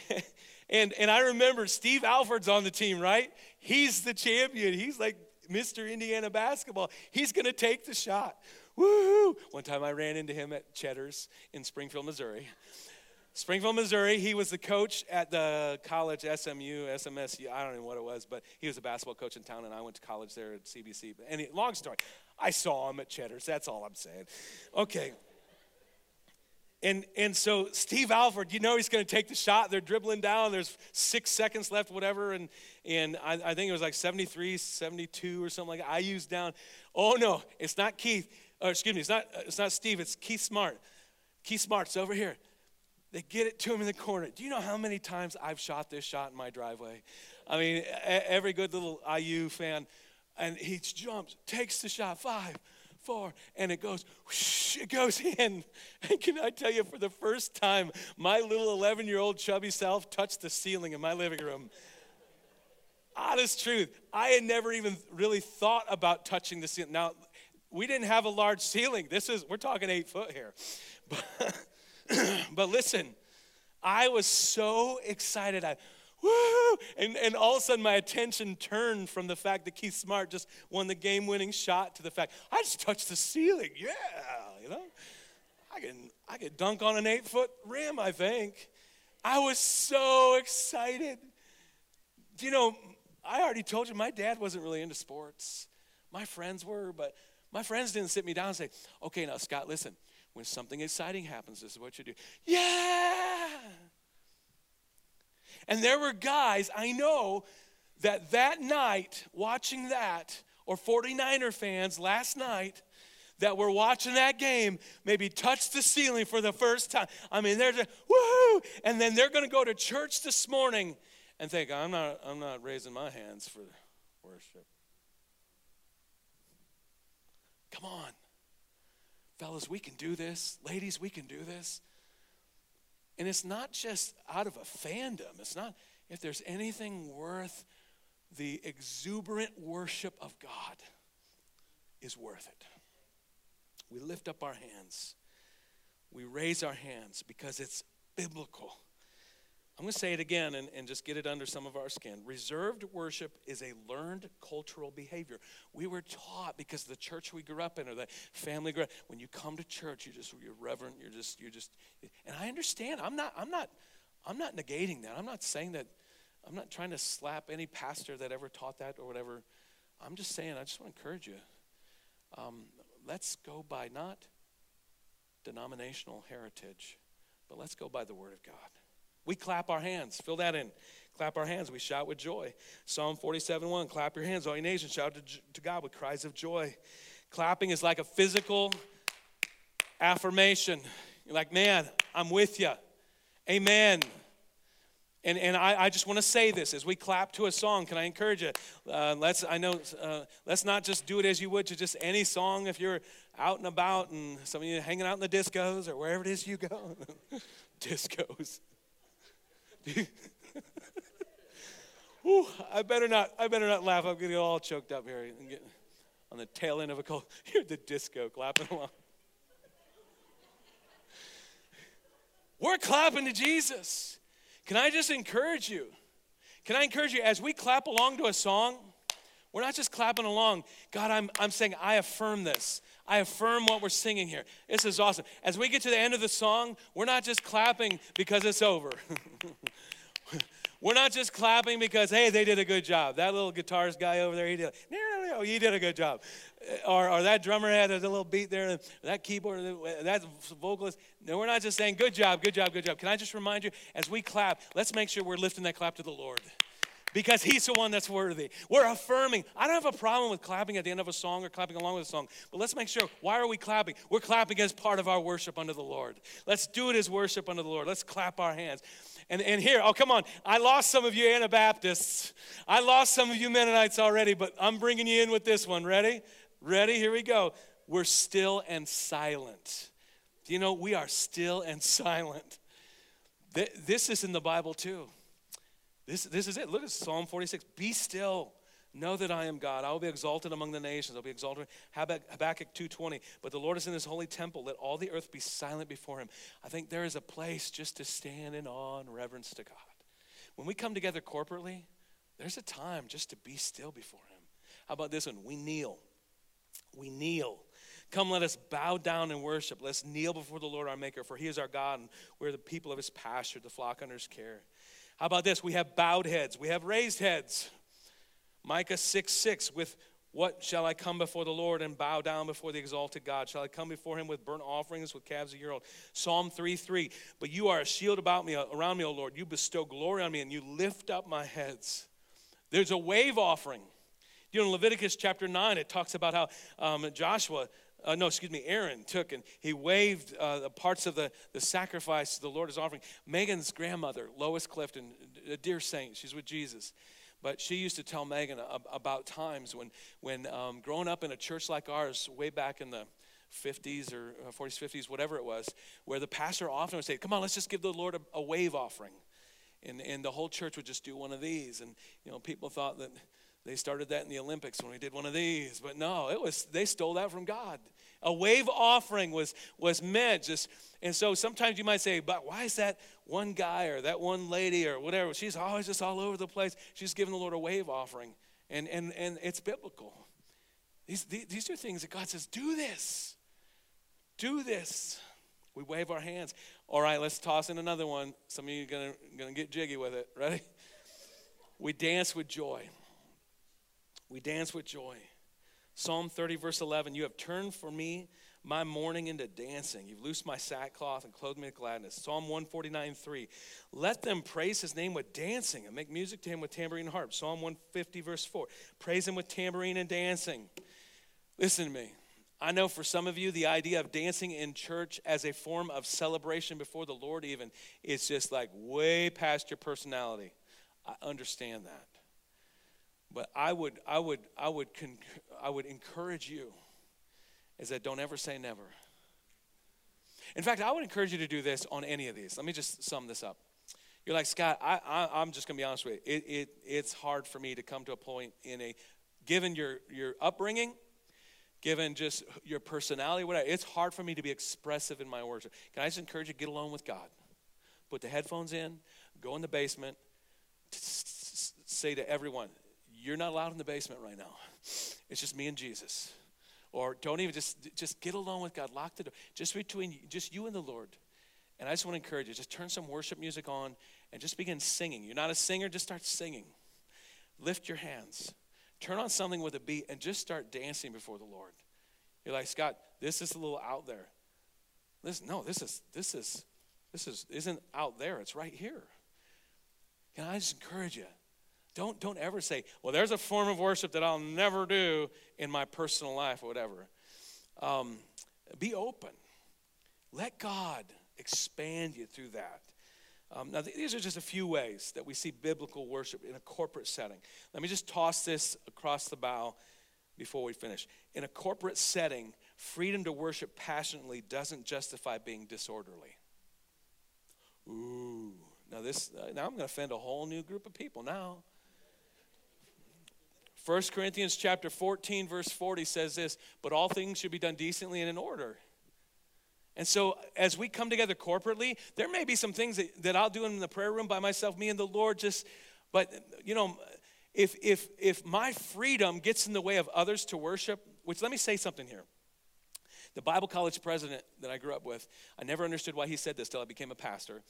A: and and I remember Steve Alford's on the team, right? He's the champion. He's like Mr. Indiana basketball. He's gonna take the shot. Woohoo! One time I ran into him at Cheddar's in Springfield, Missouri. Springfield, Missouri. He was the coach at the college, SMU, SMSU. I don't even know what it was, but he was a basketball coach in town, and I went to college there at CBC. But any, long story. I saw him at Cheddar's. That's all I'm saying. Okay. And, and so Steve Alford, you know he's going to take the shot. They're dribbling down. There's six seconds left, whatever. And, and I, I think it was like 73, 72 or something like that. I used down. Oh, no, it's not Keith. Or excuse me, it's not, uh, it's not Steve. It's Keith Smart. Keith Smart's over here. They get it to him in the corner. Do you know how many times I've shot this shot in my driveway? I mean, every good little IU fan and he jumps, takes the shot, five, four, and it goes, whoosh, it goes in. And can I tell you, for the first time, my little 11 year old chubby self touched the ceiling in my living room. Honest truth, I had never even really thought about touching the ceiling. Now, we didn't have a large ceiling. This is, we're talking eight foot here. But, but listen, I was so excited. I, woo! And, and all of a sudden, my attention turned from the fact that Keith Smart just won the game winning shot to the fact I just touched the ceiling. Yeah, you know? I can, I can dunk on an eight foot rim, I think. I was so excited. You know, I already told you my dad wasn't really into sports. My friends were, but my friends didn't sit me down and say, okay, now, Scott, listen, when something exciting happens, this is what you do. Yeah! And there were guys I know that that night, watching that, or 49er fans last night, that were watching that game maybe touched the ceiling for the first time. I mean, they're just, woohoo! And then they're going to go to church this morning and think, I'm not, I'm not raising my hands for worship. Come on. Fellas, we can do this. Ladies, we can do this. And it's not just out of a fandom. It's not, if there's anything worth the exuberant worship of God, is worth it. We lift up our hands. We raise our hands because it's biblical. I'm going to say it again and, and just get it under some of our skin. Reserved worship is a learned cultural behavior. We were taught because the church we grew up in or the family grew up, when you come to church, you're just you're reverent, you're just you're just and I understand. I'm not I'm not I'm not negating that. I'm not saying that I'm not trying to slap any pastor that ever taught that or whatever. I'm just saying, I just want to encourage you. Um, let's go by not denominational heritage, but let's go by the Word of God. We clap our hands. Fill that in. Clap our hands. We shout with joy. Psalm 47 1. Clap your hands, all you nations. Shout to, to God with cries of joy. Clapping is like a physical affirmation. You're like, man, I'm with you. Amen. And, and I, I just want to say this as we clap to a song. Can I encourage you? Uh, let's I know uh, let's not just do it as you would to just any song. If you're out and about and some of you hanging out in the discos or wherever it is you go, discos. Ooh, I better not. I better not laugh. I'm gonna all choked up here and get on the tail end of a cold. Hear the disco clapping along. We're clapping to Jesus. Can I just encourage you? Can I encourage you as we clap along to a song? We're not just clapping along. God, I'm, I'm saying, I affirm this. I affirm what we're singing here. This is awesome. As we get to the end of the song, we're not just clapping because it's over. we're not just clapping because, hey, they did a good job. That little guitarist guy over there, he did, no, no, no, he did a good job. Uh, or, or that drummer had a little beat there, that keyboard, uh, that vocalist. No, we're not just saying, good job, good job, good job. Can I just remind you, as we clap, let's make sure we're lifting that clap to the Lord because he's the one that's worthy. We're affirming. I don't have a problem with clapping at the end of a song or clapping along with a song, but let's make sure why are we clapping? We're clapping as part of our worship unto the Lord. Let's do it as worship unto the Lord. Let's clap our hands. And, and here, oh, come on. I lost some of you Anabaptists. I lost some of you Mennonites already, but I'm bringing you in with this one. Ready? Ready? Here we go. We're still and silent. Do you know we are still and silent? This is in the Bible too. This, this is it. Look at Psalm 46. Be still. Know that I am God. I will be exalted among the nations. I'll be exalted. Habakkuk 2.20. But the Lord is in his holy temple. Let all the earth be silent before him. I think there is a place just to stand in awe and reverence to God. When we come together corporately, there's a time just to be still before him. How about this one? We kneel. We kneel. Come, let us bow down and worship. Let's kneel before the Lord our Maker, for he is our God, and we're the people of his pasture, the flock under his care. How about this? We have bowed heads, we have raised heads. Micah 6 6, with what shall I come before the Lord and bow down before the exalted God? Shall I come before him with burnt offerings, with calves a year old? Psalm 3 3. But you are a shield about me, around me, O Lord. You bestow glory on me, and you lift up my heads. There's a wave offering. You know, in Leviticus chapter 9, it talks about how um, Joshua uh, no, excuse me, Aaron took and he waved uh, the parts of the, the sacrifice the Lord is offering. Megan's grandmother, Lois Clifton, a dear saint, she's with Jesus. But she used to tell Megan about times when, when um, growing up in a church like ours, way back in the 50s or 40s, uh, 50s, whatever it was, where the pastor often would say, Come on, let's just give the Lord a, a wave offering. And, and the whole church would just do one of these. And, you know, people thought that they started that in the Olympics when we did one of these, but no, it was they stole that from God. A wave offering was was meant just, and so sometimes you might say, but why is that one guy or that one lady or whatever? She's always just all over the place. She's giving the Lord a wave offering, and and and it's biblical. These these are things that God says, do this, do this. We wave our hands. All right, let's toss in another one. Some of you are gonna gonna get jiggy with it. Ready? We dance with joy. We dance with joy. Psalm 30, verse 11 You have turned for me my mourning into dancing. You've loosed my sackcloth and clothed me with gladness. Psalm 149, 3. Let them praise his name with dancing and make music to him with tambourine and harp. Psalm 150, verse 4. Praise him with tambourine and dancing. Listen to me. I know for some of you, the idea of dancing in church as a form of celebration before the Lord, even, is just like way past your personality. I understand that. But I would, I would, I would, I would encourage you is that don't ever say never. In fact, I would encourage you to do this on any of these. Let me just sum this up. You're like, Scott, I, I, am just going to be honest with you. It, it, it's hard for me to come to a point in a, given your, your upbringing, given just your personality, whatever, it's hard for me to be expressive in my worship. Can I just encourage you to get alone with God? Put the headphones in, go in the basement, say to everyone, you're not allowed in the basement right now. It's just me and Jesus. Or don't even just just get alone with God. Lock the door. Just between just you and the Lord. And I just want to encourage you just turn some worship music on and just begin singing. You're not a singer, just start singing. Lift your hands. Turn on something with a beat and just start dancing before the Lord. You're like, Scott, this is a little out there. Listen, no, this is this is this is isn't out there, it's right here. Can I just encourage you? Don't don't ever say, well, there's a form of worship that I'll never do in my personal life or whatever. Um, be open. Let God expand you through that. Um, now, these are just a few ways that we see biblical worship in a corporate setting. Let me just toss this across the bow before we finish. In a corporate setting, freedom to worship passionately doesn't justify being disorderly. Ooh, now this uh, now I'm going to offend a whole new group of people now. 1 Corinthians chapter 14 verse 40 says this, but all things should be done decently and in order. And so, as we come together corporately, there may be some things that, that I'll do in the prayer room by myself, me and the Lord, just, but, you know, if, if, if my freedom gets in the way of others to worship, which let me say something here. The Bible college president that I grew up with, I never understood why he said this till I became a pastor.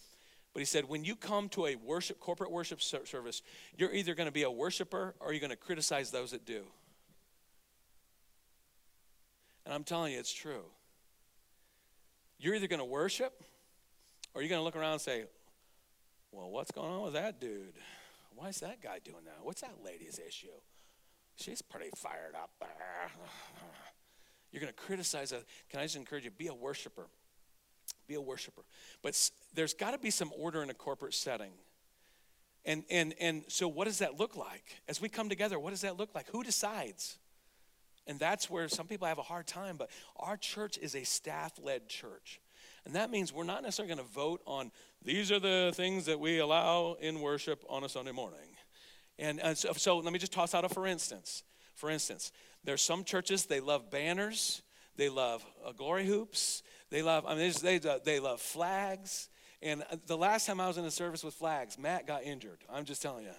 A: But he said, when you come to a worship, corporate worship service, you're either going to be a worshiper or you're going to criticize those that do. And I'm telling you, it's true. You're either going to worship or you're going to look around and say, well, what's going on with that dude? Why is that guy doing that? What's that lady's issue? She's pretty fired up. You're going to criticize her. Can I just encourage you? Be a worshiper. Be a worshiper. But there's got to be some order in a corporate setting. And, and, and so, what does that look like? As we come together, what does that look like? Who decides? And that's where some people have a hard time, but our church is a staff led church. And that means we're not necessarily going to vote on these are the things that we allow in worship on a Sunday morning. And, and so, so let me just toss out a for instance. For instance, there's some churches, they love banners, they love uh, glory hoops, they love, I mean, they, they they love flags. And uh, the last time I was in a service with flags, Matt got injured. I'm just telling you.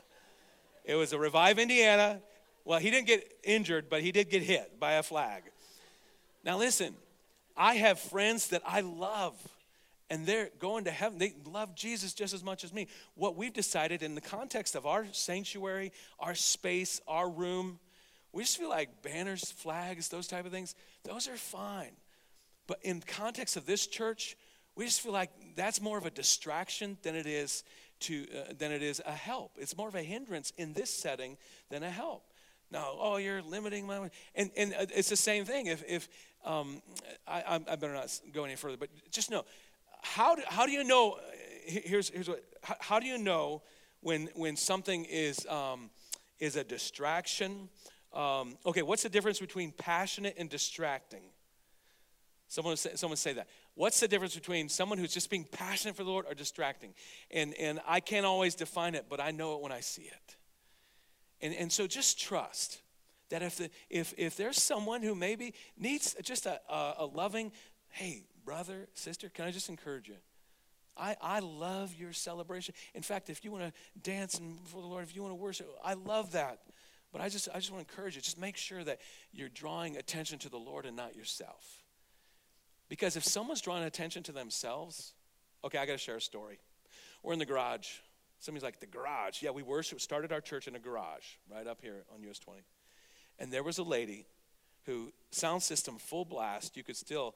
A: It was a Revive Indiana. Well, he didn't get injured, but he did get hit by a flag. Now, listen, I have friends that I love, and they're going to heaven. They love Jesus just as much as me. What we've decided in the context of our sanctuary, our space, our room, we just feel like banners, flags, those type of things, those are fine. But in context of this church, we just feel like that's more of a distraction than it is to uh, than it is a help. It's more of a hindrance in this setting than a help. No, oh, you're limiting my. And, and uh, it's the same thing. If, if um, I, I better not go any further, but just know how do, how do you know? Here's, here's what, how, how do you know when, when something is, um, is a distraction? Um, okay, what's the difference between passionate and distracting? Someone say, someone say that. What's the difference between someone who's just being passionate for the Lord or distracting? And, and I can't always define it, but I know it when I see it. And, and so just trust that if, the, if, if there's someone who maybe needs just a, a, a loving, hey, brother, sister, can I just encourage you? I, I love your celebration. In fact, if you want to dance for the Lord, if you want to worship, I love that. But I just, I just want to encourage you, just make sure that you're drawing attention to the Lord and not yourself. Because if someone's drawing attention to themselves, okay, I got to share a story. We're in the garage Somebody's like, the garage. Yeah, we worship, started our church in a garage right up here on US 20. And there was a lady who, sound system full blast, you could still,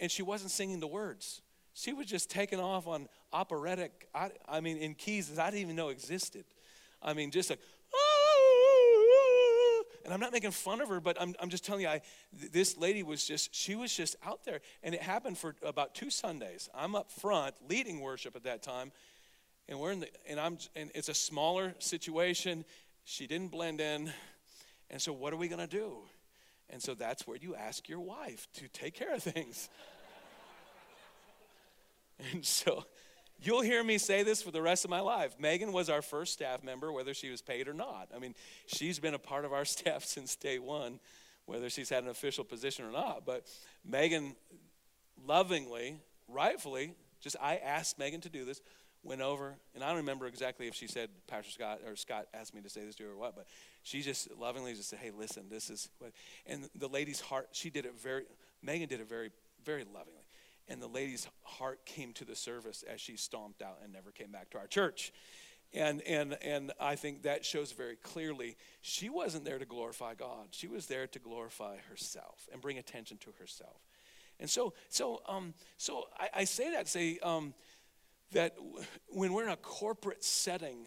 A: and she wasn't singing the words. She was just taking off on operatic, I, I mean, in keys that I didn't even know existed. I mean, just like, and I'm not making fun of her, but I'm, I'm just telling you, I, this lady was just, she was just out there. And it happened for about two Sundays. I'm up front leading worship at that time. And we're in the and i'm and it's a smaller situation. She didn't blend in. And so what are we going to do? And so that's where you ask your wife to take care of things. And so you'll hear me say this for the rest of my life. Megan was our first staff member whether she was paid or not. I mean she's been a part of our staff since day one whether she's had an official position or not. But megan lovingly rightfully just i asked megan to do this went over, and I don't remember exactly if she said, Pastor Scott, or Scott asked me to say this to her or what, but she just lovingly just said, hey, listen, this is what, and the lady's heart, she did it very, Megan did it very, very lovingly. And the lady's heart came to the service as she stomped out and never came back to our church. And, and, and I think that shows very clearly she wasn't there to glorify God. She was there to glorify herself and bring attention to herself. And so, so, um, so I, I say that, say um, that when we're in a corporate setting,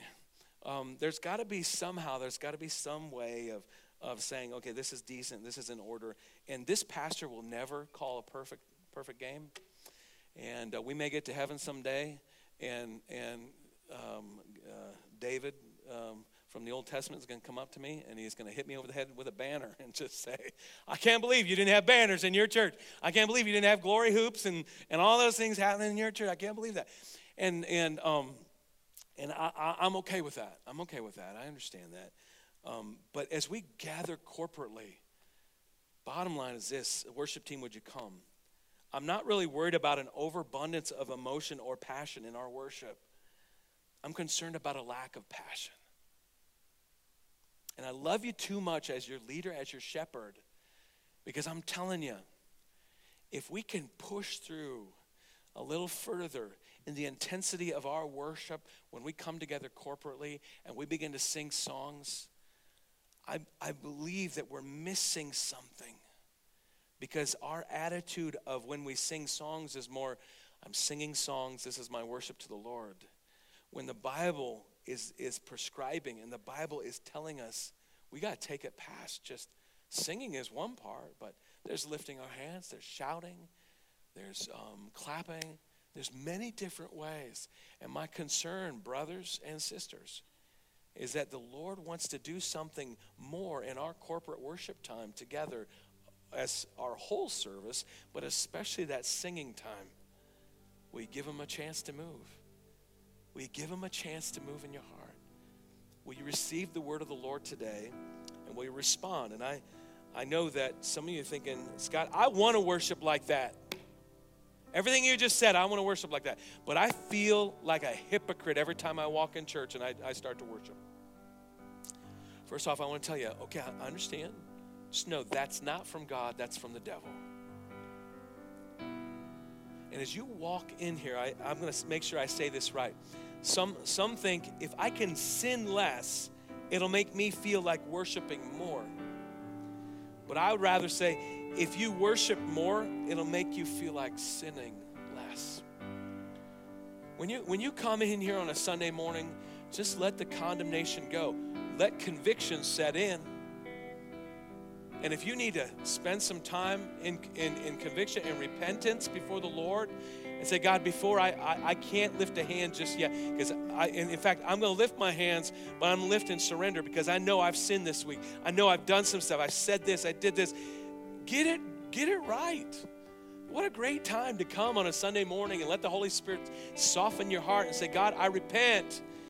A: um, there's got to be somehow, there's got to be some way of, of saying, okay, this is decent, this is in order. And this pastor will never call a perfect, perfect game. And uh, we may get to heaven someday, and, and um, uh, David um, from the Old Testament is going to come up to me and he's going to hit me over the head with a banner and just say, I can't believe you didn't have banners in your church. I can't believe you didn't have glory hoops and, and all those things happening in your church. I can't believe that. And, and, um, and I, am okay with that. I'm okay with that. I understand that. Um, but as we gather corporately, bottom line is this worship team, would you come? I'm not really worried about an overabundance of emotion or passion in our worship. I'm concerned about a lack of passion. And I love you too much as your leader, as your shepherd, because I'm telling you, if we can push through a little further in the intensity of our worship when we come together corporately and we begin to sing songs, I, I believe that we're missing something because our attitude of when we sing songs is more, I'm singing songs, this is my worship to the Lord when the Bible is, is prescribing and the Bible is telling us we got to take it past just singing is one part, but there's lifting our hands, there's shouting, there's um, clapping, there's many different ways. And my concern, brothers and sisters, is that the Lord wants to do something more in our corporate worship time together as our whole service, but especially that singing time. We give Him a chance to move. We give him a chance to move in your heart? Will you receive the word of the Lord today? And will you respond? And I, I know that some of you are thinking, Scott, I want to worship like that. Everything you just said, I want to worship like that. But I feel like a hypocrite every time I walk in church and I, I start to worship. First off, I want to tell you, okay, I understand. Just know that's not from God, that's from the devil. And as you walk in here, I, I'm going to make sure I say this right. Some, some think if I can sin less, it'll make me feel like worshiping more. But I would rather say, if you worship more, it'll make you feel like sinning less. When you, when you come in here on a Sunday morning, just let the condemnation go. Let conviction set in. And if you need to spend some time in, in, in conviction and repentance before the Lord and say, God, before I, I, I can't lift a hand just yet, because I, in fact, I'm going to lift my hands, but I'm lifting surrender because I know I've sinned this week. I know I've done some stuff. I said this, I did this. Get it, get it right. What a great time to come on a Sunday morning and let the Holy Spirit soften your heart and say, God, I repent.